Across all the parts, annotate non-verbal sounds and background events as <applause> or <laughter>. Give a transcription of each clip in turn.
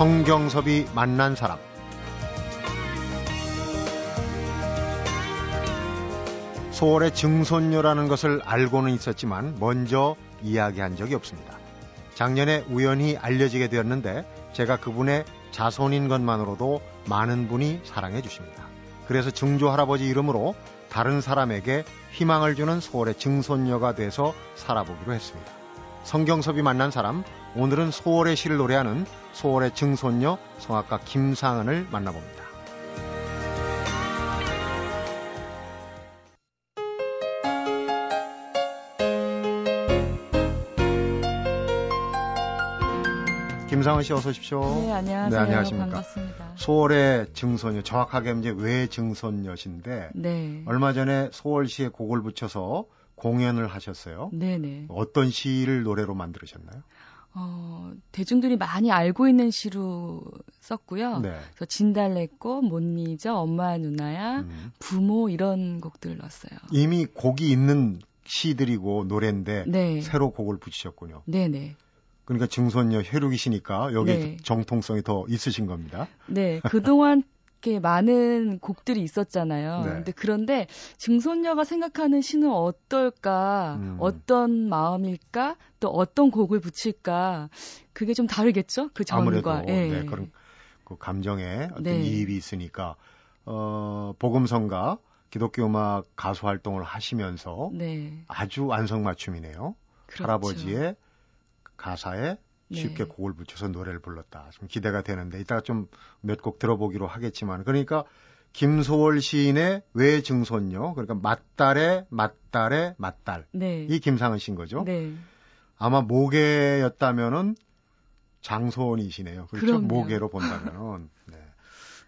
성경섭이 만난 사람 소월의 증손녀라는 것을 알고는 있었지만 먼저 이야기한 적이 없습니다. 작년에 우연히 알려지게 되었는데 제가 그분의 자손인 것만으로도 많은 분이 사랑해 주십니다. 그래서 증조 할아버지 이름으로 다른 사람에게 희망을 주는 소월의 증손녀가 돼서 살아보기로 했습니다. 성경섭이 만난 사람, 오늘은 소월의 시를 노래하는 소월의 증손녀 성악가 김상은을 만나봅니다. 김상은 씨 어서 오십시오. 네, 안녕하세요. 네, 안녕하십니까. 반갑습니다. 소월의 증손녀, 정확하게 이제 왜 증손녀신데 네. 얼마 전에 소월시에 곡을 붙여서 공연을 하셨어요. 네네. 어떤 시를 노래로 만들으셨나요? 어, 대중들이 많이 알고 있는 시로 썼고요. 네. 그래서 진달래꽃, 못 잊어, 엄마 누나야, 음. 부모 이런 곡들을 넣었어요. 이미 곡이 있는 시들이고 노래인데 네. 새로 곡을 붙이셨군요. 네네. 그러니까 증손녀 혈육이시니까 여기 네. 정통성이 더 있으신 겁니다. 네. 그동안 이렇게 많은 곡들이 있었잖아요. 네. 근데 그런데 증손녀가 생각하는 시는 어떨까, 음. 어떤 마음일까, 또 어떤 곡을 붙일까, 그게 좀 다르겠죠? 그 아무래도 전과. 예. 네, 그런 그 감정에 어떤 네. 이입이 있으니까 어, 복음성가 기독교 음악 가수 활동을 하시면서 네. 아주 안성맞춤이네요. 그렇죠. 할아버지의 가사에 네. 쉽게 곡을 붙여서 노래를 불렀다. 좀 기대가 되는데 이따가 좀 몇 곡 들어보기로 하겠지만 그러니까 김소월 시인의 외증손녀 그러니까 맞달의 맞달의 맞달 네. 이 김상은 씨인 거죠. 네. 아마 모계였다면은 장손이시네요. 그렇죠? 그럼요. 모계로 본다면은. 네.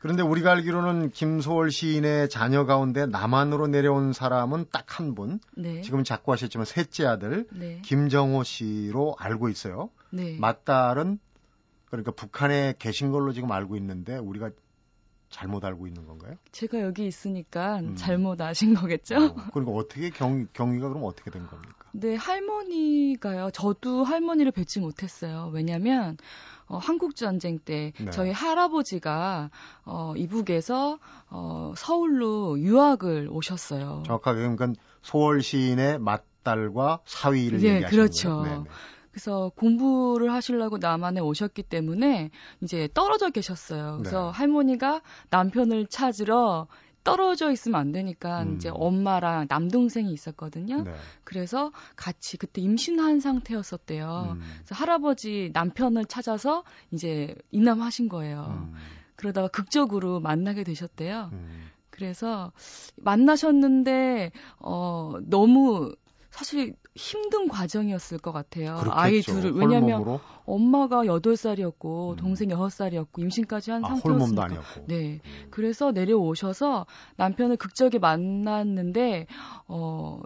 그런데 우리가 알기로는 김소월 시인의 자녀 가운데 남한으로 내려온 사람은 딱 한 분. 네. 지금 작고하셨지만 셋째 아들 네. 김정호 씨로 알고 있어요. 네. 맞딸은 그러니까 북한에 계신 걸로 지금 알고 있는데 우리가 잘못 알고 있는 건가요? 제가 여기 있으니까 음. 잘못 아신 거겠죠? 어, 그러니까 어떻게 경, 경위가 그럼 어떻게 된 겁니까? 네, 할머니가요. 저도 할머니를 뵙지 못했어요. 왜냐면 어, 한국 전쟁 때 네. 저희 할아버지가 어, 이북에서 어, 서울로 유학을 오셨어요. 정확하게 그러니까 소월 시인의 맞딸과 사위를 네, 얘기하시는 그렇죠. 거예요. 네네. 그래서 공부를 하시려고 남한에 오셨기 때문에 이제 떨어져 계셨어요. 그래서 네. 할머니가 남편을 찾으러 떨어져 있으면 안 되니까 음. 이제 엄마랑 남동생이 있었거든요. 네. 그래서 같이 그때 임신한 상태였었대요. 음. 그래서 할아버지 남편을 찾아서 이제 입남하신 거예요. 음. 그러다가 극적으로 만나게 되셨대요. 음. 그래서 만나셨는데 어 너무 사실 힘든 과정이었을 것 같아요. 그렇겠죠. 아이 둘을 왜냐면 홀몸으로? 엄마가 8살이었고 음. 동생 6살이었고 임신까지 한 아, 상태였으니까. 아니었고. 네. 음. 그래서 내려오셔서 남편을 극적에 만났는데 어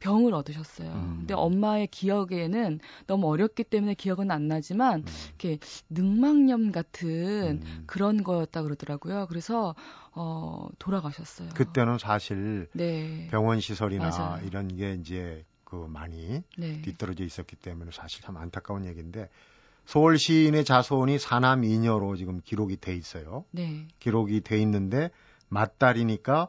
병을 얻으셨어요. 음. 근데 엄마의 기억에는 너무 어렸기 때문에 기억은 안 나지만 음. 이렇게 늑막염 같은 음. 그런 거였다 그러더라고요. 그래서 어 돌아가셨어요. 그때는 사실 네. 병원 시설이나 맞아요. 이런 게 이제 그 많이 네. 뒤떨어져 있었기 때문에 사실 참 안타까운 얘기인데 서울 시인의 자손이 사남 이녀로 지금 기록이 돼 있어요. 네. 기록이 돼 있는데 맞딸이니까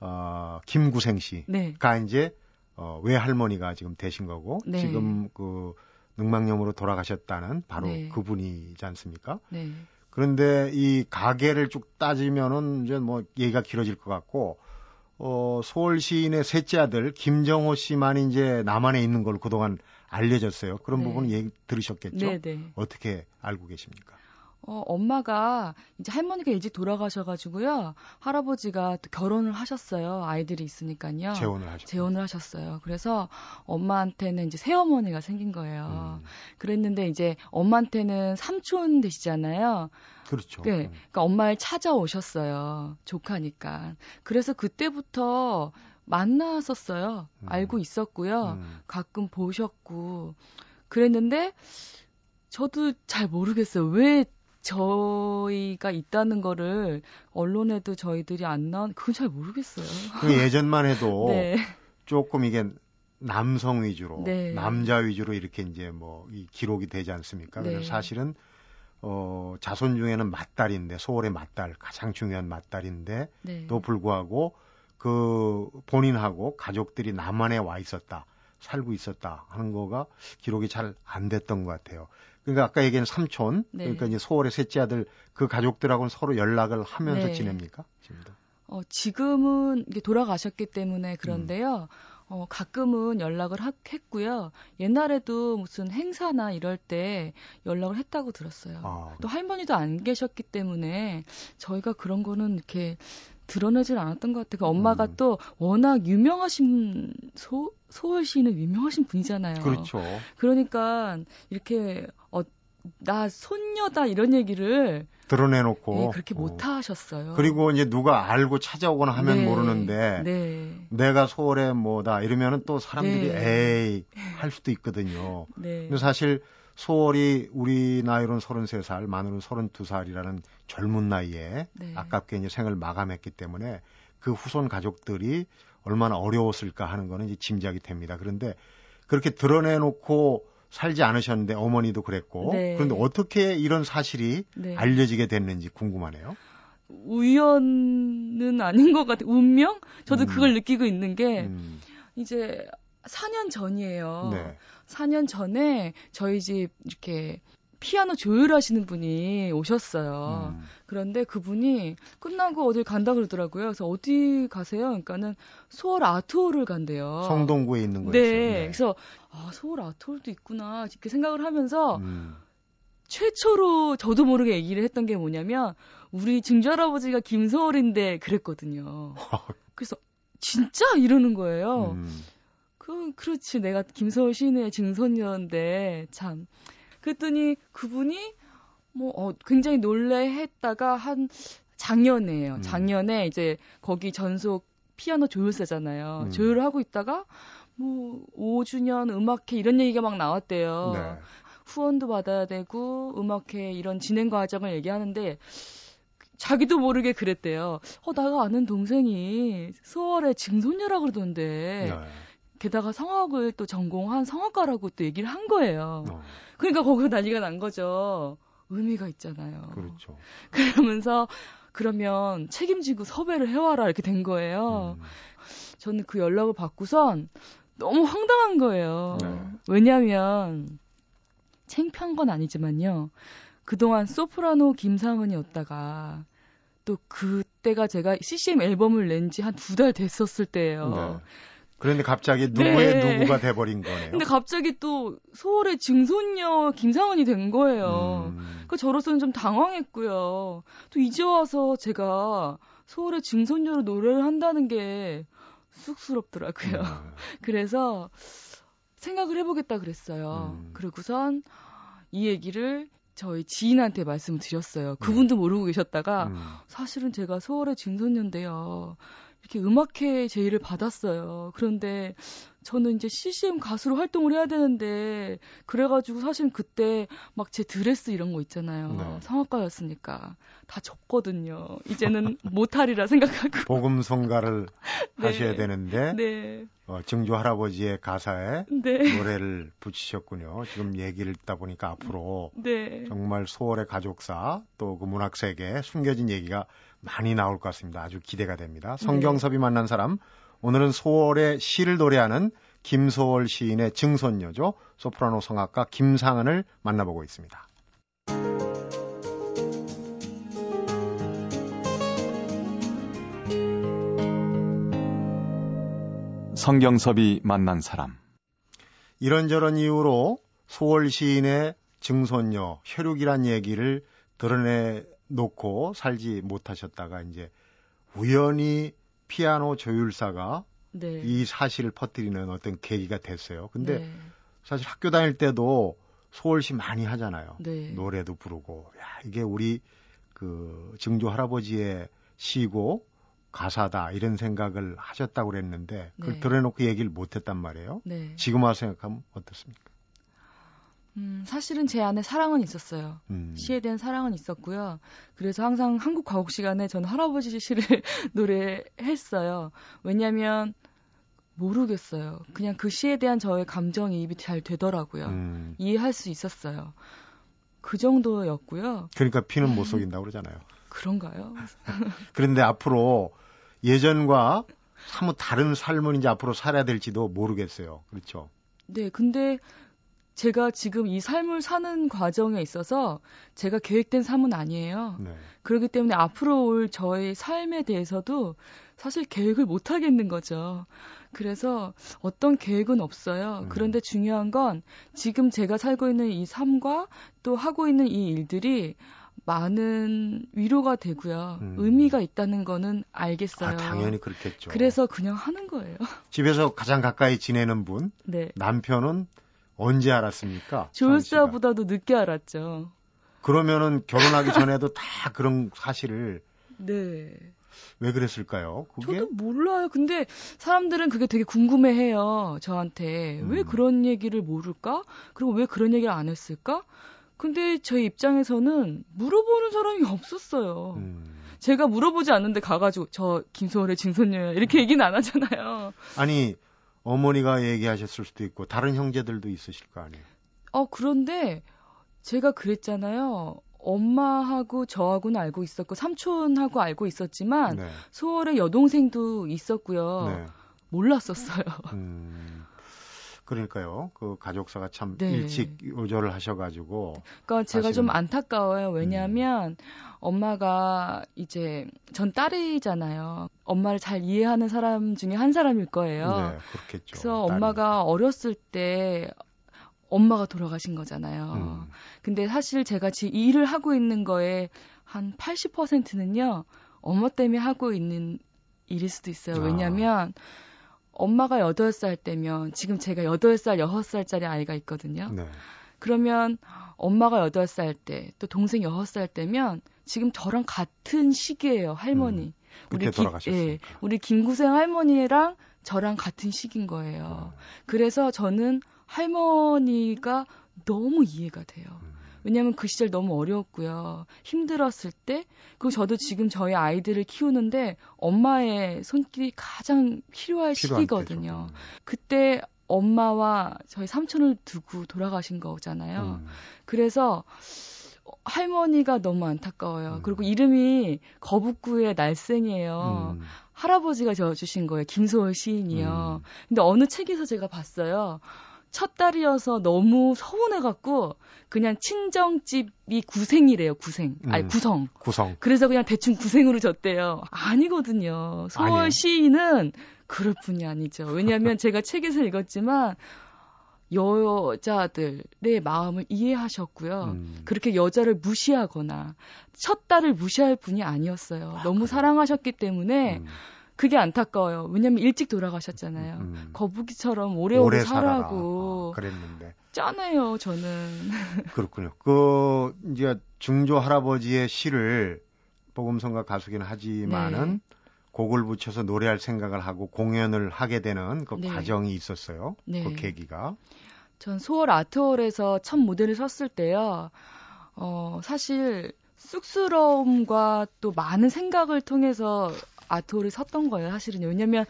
어, 김구생 씨가 네. 이제 어, 외할머니가 지금 되신 거고 네. 지금 그 늑막염으로 돌아가셨다는 바로 네. 그분이지 않습니까? 네. 그런데 이 가게를 쭉 따지면은 이제 뭐 얘기가 길어질 것 같고 어 서울 시인의 셋째 아들 김정호 씨만 이제 남한에 있는 걸로 그동안 알려졌어요. 그런 네. 부분은 얘기 들으셨겠죠? 네, 네. 어떻게 알고 계십니까? 어, 엄마가 이제 할머니가 일찍 돌아가셔가지고요. 할아버지가 또 결혼을 하셨어요. 아이들이 있으니까요. 재혼을 하셨죠. 재혼을 하셨어요. 그래서 엄마한테는 이제 새어머니가 생긴 거예요. 음, 그랬는데 이제 엄마한테는 삼촌 되시잖아요. 그렇죠. 네. 음. 그러니까 엄마를 찾아오셨어요. 조카니까. 그래서 그때부터 만났었어요. 음. 알고 있었고요. 음. 가끔 보셨고 그랬는데 저도 잘 모르겠어요. 왜 저희가 있다는 거를 언론에도 저희들이 안 나온 그건 잘 모르겠어요. 그 예전만 해도 <laughs> 네. 조금 이게 남성 위주로 네. 남자 위주로 이렇게 이제 뭐 이 기록이 되지 않습니까? 네. 그래서 사실은 어, 자손 중에는 맏딸인데 소월의 맏딸 가장 중요한 맏딸인데 네. 또 불구하고 그 본인하고 가족들이 남한에 와 있었다. 살고 있었다 하는 거가 기록이 잘 안 됐던 것 같아요. 그러니까 아까 얘기한 삼촌, 네. 그러니까 이제 소월의 셋째 아들 그 가족들하고는 서로 연락을 하면서 네. 지냅니까? 지금도. 어, 지금은 이게 돌아가셨기 때문에 그런데요. 어, 가끔은 연락을 하, 했고요. 옛날에도 무슨 행사나 이럴 때 연락을 했다고 들었어요. 아, 또 할머니도 안 계셨기 때문에 저희가 그런 거는 이렇게 드러내질 않았던 것 같아요. 그 엄마가 음. 또 워낙 유명하신 소 소월 시인은 유명하신 분이잖아요. 그렇죠. 그러니까 이렇게 어, 나 손녀다 이런 얘기를 드러내놓고 예, 그렇게 어. 못 하셨어요. 그리고 이제 누가 알고 찾아오거나 하면 네, 모르는데 네. 내가 소월의 뭐다 이러면은 또 사람들이 네. 에이 할 수도 있거든요. 네. 근데 사실 소월이 우리 나이로는 33살, 만으로는 32살이라는 젊은 나이에 네. 아깝게 이제 생을 마감했기 때문에 그 후손 가족들이 얼마나 어려웠을까 하는 거는 이제 짐작이 됩니다. 그런데 그렇게 드러내놓고 살지 않으셨는데 어머니도 그랬고 네. 그런데 어떻게 이런 사실이 네. 알려지게 됐는지 궁금하네요. 우연은 아닌 것 같아요. 운명? 저도 음. 그걸 느끼고 있는 게 음, 이제 4년 전이에요. 네. 4년 전에 저희 집 이렇게 피아노 조율하시는 분이 오셨어요. 음, 그런데 그분이 끝나고 어딜 간다 그러더라고요. 그래서 어디 가세요? 그러니까는 소월 아트홀을 간대요. 성동구에 있는 거였어요. 네. 그래서 아, 서울 아트홀도 있구나. 이렇게 생각을 하면서 음, 최초로 저도 모르게 얘기를 했던 게 뭐냐면 우리 증조할아버지가 김서월인데 그랬거든요. <laughs> 그래서 진짜 이러는 거예요. 음, 그 그렇지 내가 김서월 시인의 증손녀인데 참 그랬더니 그분이 뭐 어, 굉장히 놀래했다가 한 작년에요. 음. 작년에 이제 거기 전속 피아노 조율사잖아요. 음. 조율을 하고 있다가 뭐 5주년 음악회 이런 얘기가 막 나왔대요. 네. 후원도 받아야 되고 음악회 이런 진행 과정을 얘기하는데 자기도 모르게 그랬대요. 어 나가 아는 동생이 수월의 증손녀라 그러던데 네. 게다가 성악을 또 전공한 성악가라고 또 얘기를 한 거예요. 어, 그러니까 거기서 난리가 난 거죠. 의미가 있잖아요. 그렇죠. 그러면서 그러면 책임지고 섭외를 해와라 이렇게 된 거예요. 음, 저는 그 연락을 받고선 너무 황당한 거예요. 네. 왜냐하면 창피한 건 아니지만요. 그동안 소프라노 김상은이었다가 또 그때가 제가 CCM 앨범을 낸 지 한 두 달 됐었을 때예요. 네. 그런데 갑자기 누구의 네. 누구가 돼버린 거네요. 근데 갑자기 또 소월의 증손녀 김상은이 된 거예요. 음, 그 저로서는 좀 당황했고요. 또 이제 와서 제가 소월의 증손녀로 노래를 한다는 게 쑥스럽더라고요. 네. <laughs> 그래서 생각을 해보겠다 그랬어요. 음. 그리고선 이 얘기를 저희 지인한테 말씀을 드렸어요. 그분도 모르고 계셨다가 음, 사실은 제가 서울의 증손녀인데요. 이렇게 음악회 제의를 받았어요. 그런데 저는 이제 CCM 가수로 활동을 해야 되는데 그래가지고 사실 그때 막 제 드레스 이런 거 있잖아요. 네. 성악가였으니까 다 졌거든요. 이제는 <laughs> 못하리라 생각하고. 복음 성가를 <laughs> 네. 하셔야 되는데 네, 어, 증조 할아버지의 가사에 네, 노래를 붙이셨군요. 지금 얘기를 듣다 보니까 앞으로 네. 정말 소월의 가족사 또 그 문학 세계에 숨겨진 얘기가 많이 나올 것 같습니다. 아주 기대가 됩니다. 성경섭이 만난 사람 오늘은 소월의 시를 노래하는 김소월 시인의 증손녀죠. 소프라노 성악가 김상은을 만나보고 있습니다. 성경섭이 만난 사람. 이런저런 이유로 소월 시인의 증손녀 혈육이란 얘기를 드러내 놓고 살지 못하셨다가 이제 우연히 피아노 조율사가 네. 이 사실을 퍼뜨리는 어떤 계기가 됐어요. 근데 네. 사실 학교 다닐 때도 소월시 많이 하잖아요. 네. 노래도 부르고 야 이게 우리 그 증조 할아버지의 시고 가사다 이런 생각을 하셨다고 그랬는데 그걸 네. 드러내놓고 얘기를 못했단 말이에요. 네. 지금 와서 생각하면 어떻습니까? 음, 사실은 제 안에 사랑은 있었어요. 음. 시에 대한 사랑은 있었고요. 그래서 항상 한국 가곡 시간에 저는 할아버지 시를 <laughs> 노래했어요. 왜냐면 모르겠어요. 그냥 그 시에 대한 저의 감정이입이 잘 되더라고요. 음. 이해할 수 있었어요. 그 정도였고요. 그러니까 피는 못 속인다고 그러잖아요. 그런가요? <laughs> 그런데 앞으로 예전과 사뭇 다른 삶을 이제 앞으로 살아야 될지도 모르겠어요. 그렇죠. 네, 근데 제가 지금 이 삶을 사는 과정에 있어서 제가 계획된 삶은 아니에요. 네. 그렇기 때문에 앞으로 올 저의 삶에 대해서도 사실 계획을 못 하겠는 거죠. 그래서 어떤 계획은 없어요. 음. 그런데 중요한 건 지금 제가 살고 있는 이 삶과 또 하고 있는 이 일들이 많은 위로가 되고요. 음. 의미가 있다는 거는 알겠어요. 아, 당연히 그렇겠죠. 그래서 그냥 하는 거예요. 집에서 가장 가까이 지내는 분, 네. 남편은 언제 알았습니까? 조율 서은 씨가? 씨보다도 늦게 알았죠. 그러면은 결혼하기 전에도 다 그런 사실을 네. 왜 그랬을까요? 그게 저도 몰라요. 근데 사람들은 그게 되게 궁금해해요. 저한테 왜 음. 그런 얘기를 모를까? 그리고 왜 그런 얘기를 안 했을까? 근데 저희 입장에서는 물어보는 사람이 없었어요. 음. 제가 물어보지 않는데 가가지고 저 김소월의 증손녀 이렇게 얘기는 안 하잖아요. 아니 어머니가 얘기하셨을 수도 있고 다른 형제들도 있으실 거 아니에요. 어 그런데 제가 그랬잖아요. 엄마하고 저하고는 알고 있었고 삼촌하고 알고 있었지만 네. 소월의 여동생도 있었고요. 네. 몰랐었어요. 음. 그러니까요. 그 가족사가 참 네. 일찍 요절을 하셔가지고 그러니까 제가 좀 사실은- 안타까워요. 왜냐하면 엄마가 이제 전 딸이잖아요. 엄마를 잘 이해하는 사람 중에 한 사람일 거예요. 네, 그렇겠죠. 그래서. 엄마가 어렸을 때 엄마가 돌아가신 거잖아요. 음. 근데 사실 제가 지금 이 일을 하고 있는 거에 한 80%는요, 엄마 때문에 하고 있는 일일 수도 있어요. 아. 왜냐면, 엄마가 8살 때면, 지금 제가 8살, 6살짜리 아이가 있거든요. 네. 그러면, 엄마가 8살 때, 또 동생 6살 때면, 지금 저랑 같은 시기예요, 할머니. 음, 그때 돌아가셨으니까. 예, 우리 김구생 할머니랑 저랑 같은 시기인 거예요. 그래서 저는 할머니가 너무 이해가 돼요. 음. 왜냐하면 그 시절 너무 어려웠고요. 힘들었을 때, 그리고 저도 지금 저희 아이들을 키우는데 엄마의 손길이 가장 필요할 시기거든요. 때죠. 그때 엄마와 저희 삼촌을 두고 돌아가신 거잖아요. 음. 그래서 할머니가 너무 안타까워요. 음. 그리고 이름이 거북구의 날생이에요. 음. 할아버지가 지어주신 거예요. 김소월 시인이요. 음. 근데 어느 책에서 제가 봤어요. 첫 딸이어서 너무 서운해갖고 그냥 친정집이 구생이래요. 구생. 아니 음. 구성. 구성. 그래서 그냥 대충 구생으로 졌대요. 아니거든요. 소월 아니에요? 시인은 그럴 뿐이 아니죠. 왜냐하면 제가 책에서 읽었지만 여자들의 마음을 이해하셨고요. 음. 그렇게 여자를 무시하거나 첫 딸을 무시할 분이 아니었어요. 너무 사랑하셨기 때문에 음. 그게 안타까워요. 왜냐면 일찍 돌아가셨잖아요. 음. 거북이처럼 오래오래 오래 살아라. 살라고 아, 그랬는데 짠해요. 저는 <laughs> 그렇군요. 그 이제 중조 할아버지의 시를 복음성가 가수긴 하지만은 네. 곡을 붙여서 노래할 생각을 하고 공연을 하게 되는 그 네. 과정이 있었어요. 네. 그 계기가. 전 소월 아트홀에서 첫 무대를 섰을 때요. 어, 사실 쑥스러움과 또 많은 생각을 통해서 아트홀을 섰던 거예요. 사실은 왜냐면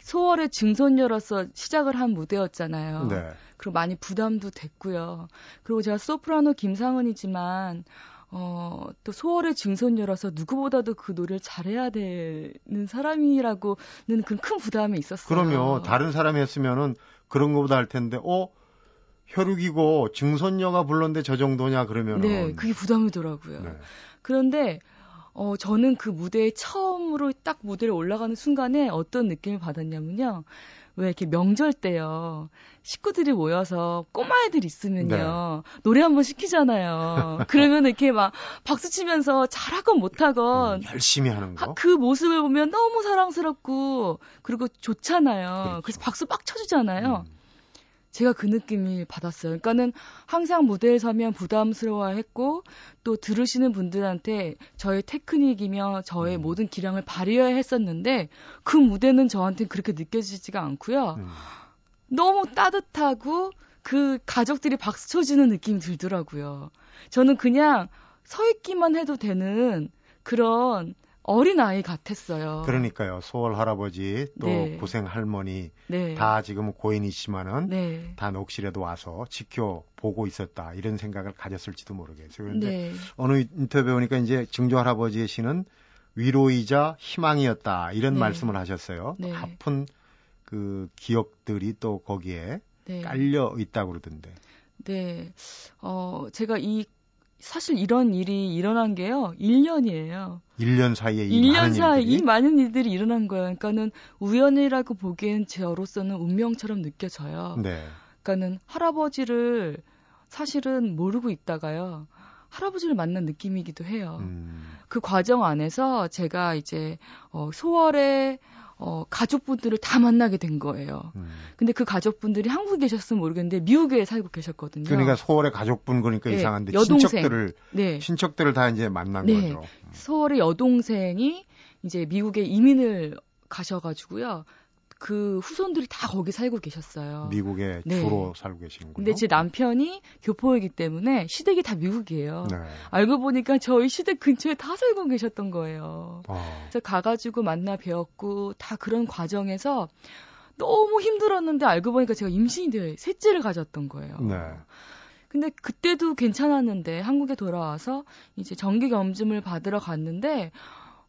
소월의 증손녀로서 시작을 한 무대였잖아요. 네. 그리고 많이 부담도 됐고요. 그리고 제가 소프라노 김상은이지만 어, 또 소월의 증손녀라서 누구보다도 그 노래를 잘해야 되는 사람이라고는 그 큰 부담이 있었어요. 그러면 다른 사람이 했으면은 그런 거보다 할 텐데 어 혈육이고 증손녀가 불렀는데 저 정도냐 그러면은 네, 그게 부담이더라고요. 네. 그런데 어, 저는 그 무대에 처음으로 딱 무대를 올라가는 순간에 어떤 느낌을 받았냐면요. 왜 이렇게 명절 때요. 식구들이 모여서 꼬마애들 있으면요. 노래 한번 시키잖아요. 그러면 이렇게 막 박수 치면서 잘하건 못하건 음, 열심히 하는 하- 거. 그 모습을 보면 너무 사랑스럽고 그리고 좋잖아요. 그렇죠. 그래서 박수 막 쳐주잖아요. 음. 제가 그 느낌이 받았어요. 그러니까는 항상 무대에 서면 부담스러워했고 또 들으시는 분들한테 저의 테크닉이며 저의 음. 모든 기량을 발휘해야 했었는데 그 무대는 저한테 그렇게 느껴지지가 않고요. 음. 너무 따뜻하고 그 가족들이 박수 쳐주는 느낌이 들더라고요. 저는 그냥 서 있기만 해도 되는 그런 어린 아이 같았어요. 그러니까요. 소월 할아버지 또 네. 고생 할머니 네. 다 지금 고인이시지만은 네. 다 녹실에도 와서 지켜보고 있었다 이런 생각을 가졌을지도 모르겠어요. 그런데 네. 어느 인터뷰 보니까 이제 증조 할아버지의 시는 위로이자 희망이었다 이런 네. 말씀을 하셨어요. 네. 아픈 그 기억들이 또 거기에 네. 깔려 있다고 그러던데. 네. 어, 제가 이 사실 이런 일이 일어난 게요. 1년이에요. 1년 사이에 이 1년 많은 사이 일들이 이 많은 일들이 일어난 거예요. 그러니까는 우연이라고 보기엔 저로서는 운명처럼 느껴져요. 네. 그러니까는 할아버지를 사실은 모르고 있다가요. 할아버지를 만난 느낌이기도 해요. 음, 그 과정 안에서 제가 이제 어 소월의 어 가족분들을 다 만나게 된 거예요. 음. 근데 그 가족분들이 한국에 계셨으면 모르겠는데 미국에 살고 계셨거든요. 그러니까 소월의 가족분 그러니까 네, 이상한데 여동생. 친척들을 네. 친척들을 다 이제 만난 네. 거죠. 소월의 여동생이 이제 미국에 이민을 가셔가지고요. 그 후손들이 다 거기 살고 계셨어요. 미국에 네. 주로 살고 계시는군요. 근데 제 남편이 교포이기 때문에 시댁이 다 미국이에요. 네. 알고 보니까 저희 시댁 근처에 다 살고 계셨던 거예요. 어, 그래서 가가지고 만나 뵈었고 다 그런 과정에서 너무 힘들었는데 알고 보니까 제가 임신이 돼요. 셋째를 가졌던 거예요. 네. 근데 그때도 괜찮았는데 한국에 돌아와서 이제 정기 검진을 받으러 갔는데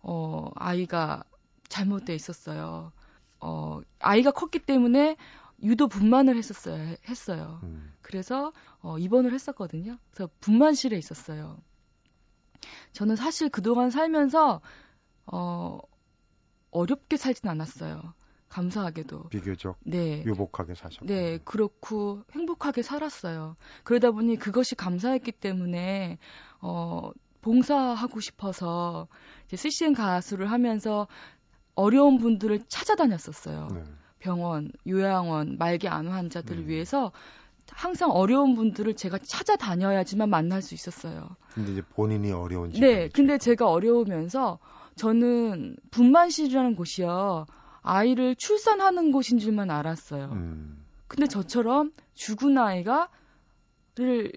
어 아이가 잘못돼 있었어요. 어 아이가 컸기 때문에 유도 분만을 했었어요. 했어요. 음, 그래서 어 입원을 했었거든요. 그래서 분만실에 있었어요. 저는 사실 그동안 살면서 어 어렵게 살진 않았어요. 감사하게도. 비교적 네. 유복하게 사셨고. 네, 그렇고 행복하게 살았어요. 그러다 보니 그것이 감사했기 때문에 어 봉사하고 싶어서 이제 CCN 가수를 하면서 어려운 분들을 찾아다녔었어요. 네. 병원, 요양원, 말기 암 환자들을 음. 위해서 항상 어려운 분들을 제가 찾아다녀야지만 만날 수 있었어요. 근데 이제 본인이 어려운 네, 지경이죠. 근데 제가 어려우면서 저는 분만실이라는 곳이요. 아이를 출산하는 곳인 줄만 알았어요. 음, 근데 저처럼 죽은 아이가를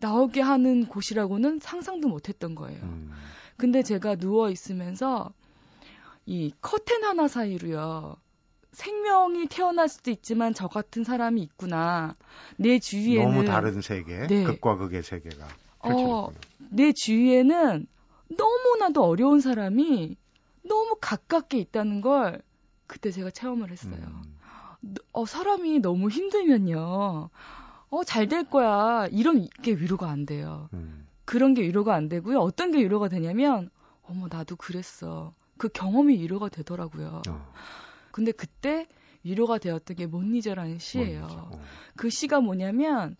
나오게 하는 곳이라고는 상상도 못 했던 거예요. 음, 근데 제가 누워 있으면서 이 커튼 하나 사이로요. 생명이 태어날 수도 있지만 저 같은 사람이 있구나. 내 주위에는 너무 다른 세계, 네. 극과 극의 세계가 어, 펼쳐졌군요. 내 주위에는 너무나도 어려운 사람이 너무 가깝게 있다는 걸 그때 제가 체험을 했어요. 음, 어, 사람이 너무 힘들면요. 어, 잘 될 거야. 이런 게 위로가 안 돼요. 음, 그런 게 위로가 안 되고요. 어떤 게 위로가 되냐면, 어머, 나도 그랬어. 그 경험이 위로가 되더라고요. 어, 근데 그때 위로가 되었던 게못 잊어라는 시예요. 뭔지, 어. 그 시가 뭐냐면,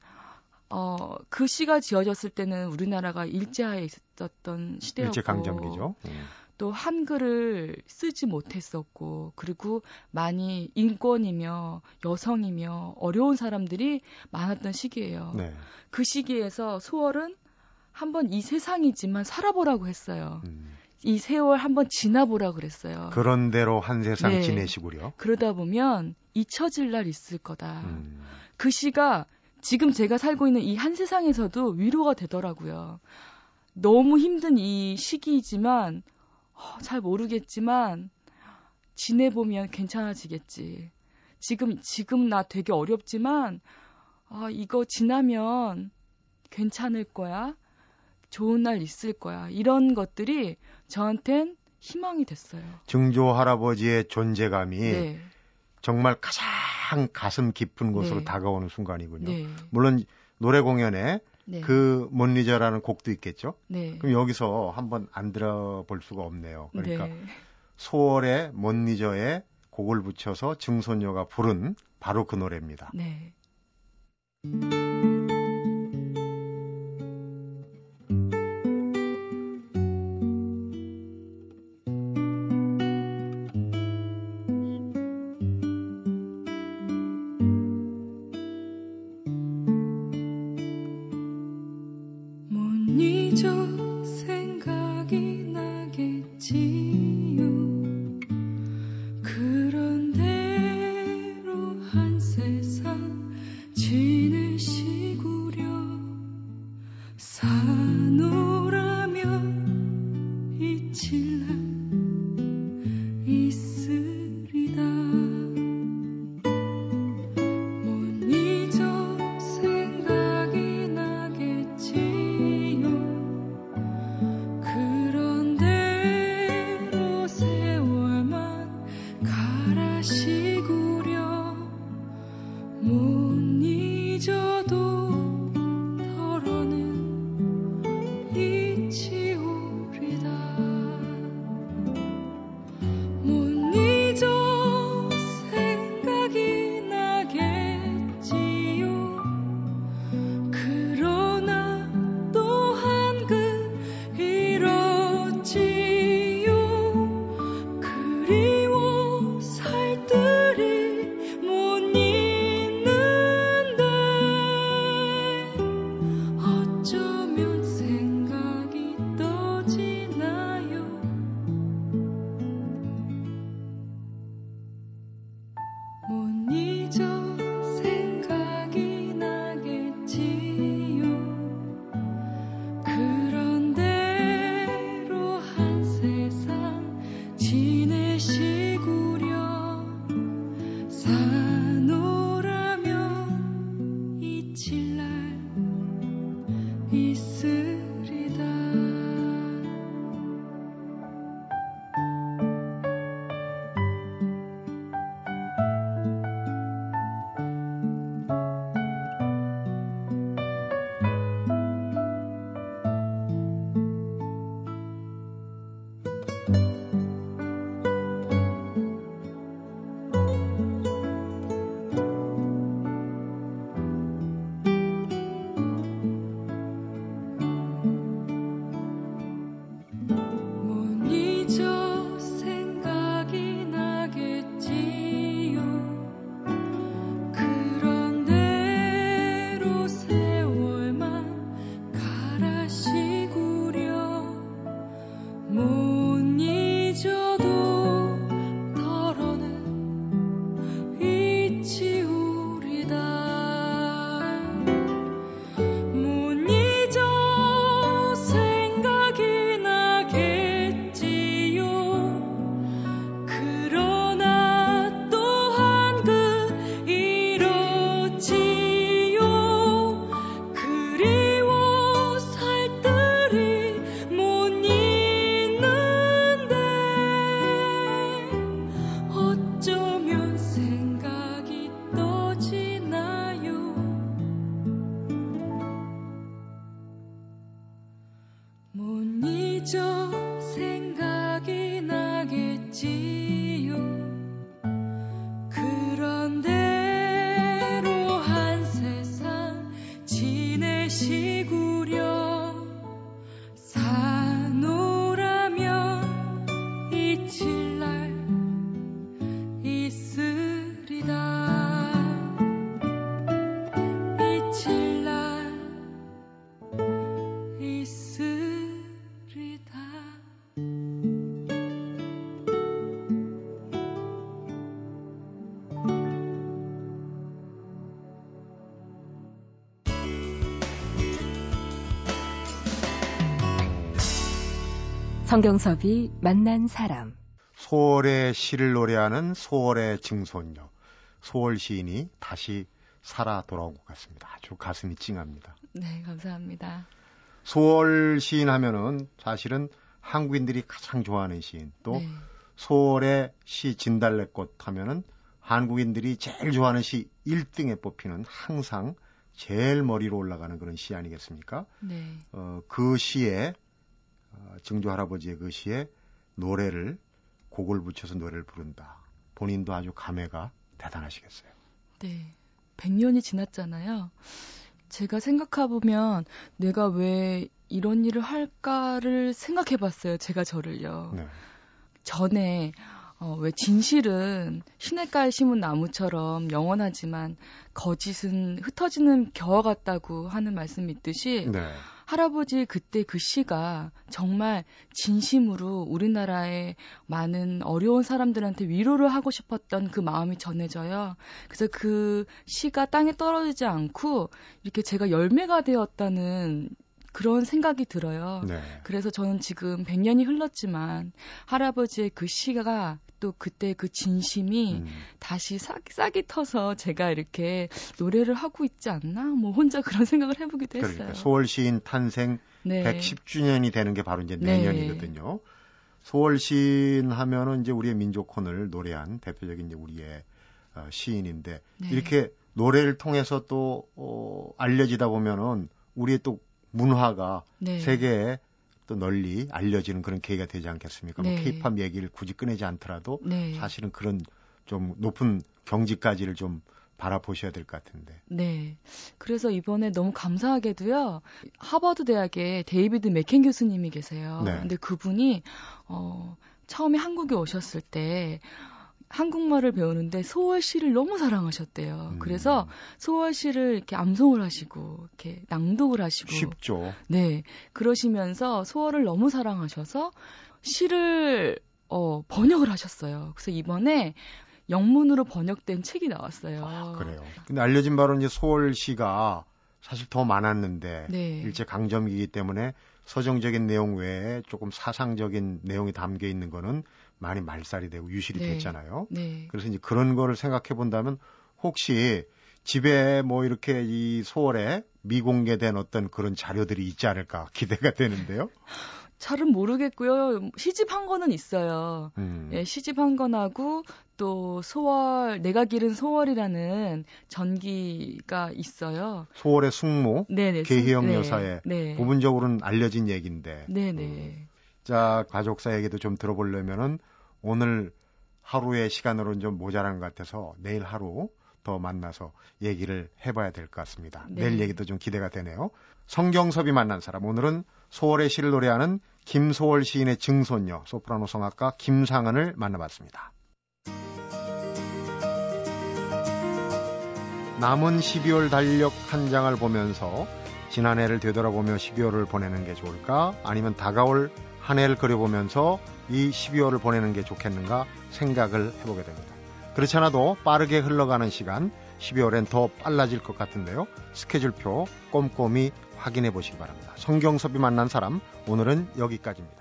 어, 그 시가 지어졌을 때는 우리나라가 일제하에 있었던 시대였고, 일제 강점기죠. 음, 또 한글을 쓰지 못했었고 그리고 많이 인권이며 여성이며 어려운 사람들이 많았던 시기예요. 네. 그 시기에서 소월은 한번 이 세상이지만 살아보라고 했어요. 음, 이 세월 한번 지나보라 그랬어요. 그런 대로 한 세상 네. 지내시구려. 그러다 보면 잊혀질 날 있을 거다. 음, 그 시가 지금 제가 살고 있는 이 한 세상에서도 위로가 되더라고요. 너무 힘든 이 시기이지만 어, 잘 모르겠지만 지내보면 괜찮아지겠지. 지금 지금 나 되게 어렵지만 아 이거 지나면 괜찮을 거야. 좋은 날 있을 거야. 이런 것들이 저한텐 희망이 됐어요. 증조 할아버지의 존재감이 네. 정말 가장 가슴 깊은 곳으로 네. 다가오는 순간이군요. 네. 물론 노래 공연에 네. 그못 잊어라는 곡도 있겠죠. 네. 그럼 여기서 한번 안 들어볼 수가 없네요. 그러니까 네. 소월의 못 잊어에 곡을 붙여서 증손녀가 부른 바로 그 노래입니다. 네. 성경섭이 만난 사람. 소월의 시를 노래하는 소월의 증손녀. 소월 시인이 다시 살아 돌아온 것 같습니다. 아주 가슴이 찡합니다. 네, 감사합니다. 소월 시인 하면은 사실은 한국인들이 가장 좋아하는 시인 또 네. 소월의 시 진달래꽃 하면은 한국인들이 제일 좋아하는 시 1등에 뽑히는 항상 제일 머리로 올라가는 그런 시 아니겠습니까? 네. 어, 그 시에 어, 증조 할아버지의 그 시에 노래를 곡을 붙여서 노래를 부른다. 본인도 아주 감회가 대단하시겠어요. 네. 100년이 지났잖아요. 제가 생각해보면 내가 왜 이런 일을 할까를 생각해봤어요. 제가 저를요. 네. 전에 어, 왜 진실은 시냇가에 심은 나무처럼 영원하지만 거짓은 흩어지는 겨와 같다고 하는 말씀이 있듯이 네. 할아버지의 그때 그 시가 정말 진심으로 우리나라의 많은 어려운 사람들한테 위로를 하고 싶었던 그 마음이 전해져요. 그래서 그 시가 땅에 떨어지지 않고 이렇게 제가 열매가 되었다는 그런 생각이 들어요. 네. 그래서 저는 지금 100년이 흘렀지만 할아버지의 그 시가 또 그때 그 진심이 음. 다시 싹, 싹이 터서 제가 이렇게 노래를 하고 있지 않나? 뭐 혼자 <laughs> 그런 생각을 해보기도 했어요. 그러니까 소월 시인 탄생 네. 110주년이 되는 게 바로 이제 네. 내년이거든요. 소월 시인 하면은 이제 우리의 민족 혼을 노래한 대표적인 이제 우리의 어, 시인인데 네. 이렇게 노래를 통해서 또 어, 알려지다 보면은 우리의 또 문화가 네. 세계에 또 널리 알려지는 그런 계기가 되지 않겠습니까? 뭐 네. 케이팝 얘기를 굳이 꺼내지 않더라도 네. 사실은 그런 좀 높은 경지까지를 좀 바라보셔야 될 것 같은데. 네. 그래서 이번에 너무 감사하게도요. 하버드 대학에 데이비드 맥켄 교수님이 계세요. 네. 근데 그분이 어 처음에 한국에 오셨을 때 한국말을 배우는데 소월 시를 너무 사랑하셨대요. 음. 그래서 소월 시를 이렇게 암송을 하시고 이렇게 낭독을 하시고 쉽죠. 네. 그러시면서 소월을 너무 사랑하셔서 시를 어 번역을 하셨어요. 그래서 이번에 영문으로 번역된 책이 나왔어요. 아, 그래요. 근데 알려진 바로 이제 소월 시가 사실 더 많았는데 네. 일제 강점기이기 때문에 서정적인 내용 외에 조금 사상적인 내용이 담겨 있는 거는 많이 말살이 되고 유실이 네. 됐잖아요. 네. 그래서 이제 그런 거를 생각해 본다면 혹시 집에 뭐 이렇게 이 소월에 미공개된 어떤 그런 자료들이 있지 않을까 기대가 되는데요. <laughs> 잘은 모르겠고요. 시집한 거는 있어요. 음. 예, 시집한 건하고 또 소월 내가 기른 소월이라는 전기가 있어요. 소월의 숙모 네네. 계희영 네, 여사의 네. 부분적으로는 알려진 얘기인데 네네. 자 가족사 얘기도 좀 들어보려면은 오늘 하루의 시간으로는 좀 모자란 것 같아서 내일 하루 더 만나서 얘기를 해봐야 될 것 같습니다. 네. 내일 얘기도 좀 기대가 되네요. 성경섭이 만난 사람 오늘은 소월의 시를 노래하는 김소월 시인의 증손녀 소프라노 성악가 김상은을 만나봤습니다. 남은 12월 달력 한 장을 보면서 지난해를 되돌아보며 12월을 보내는 게 좋을까? 아니면 다가올 한 해를 그려보면서 이 12월을 보내는 게 좋겠는가 생각을 해보게 됩니다. 그렇지 않아도 빠르게 흘러가는 시간 12월엔 더 빨라질 것 같은데요. 스케줄표 꼼꼼히 확인해 보시기 바랍니다. 성경섭이 만난 사람 오늘은 여기까지입니다.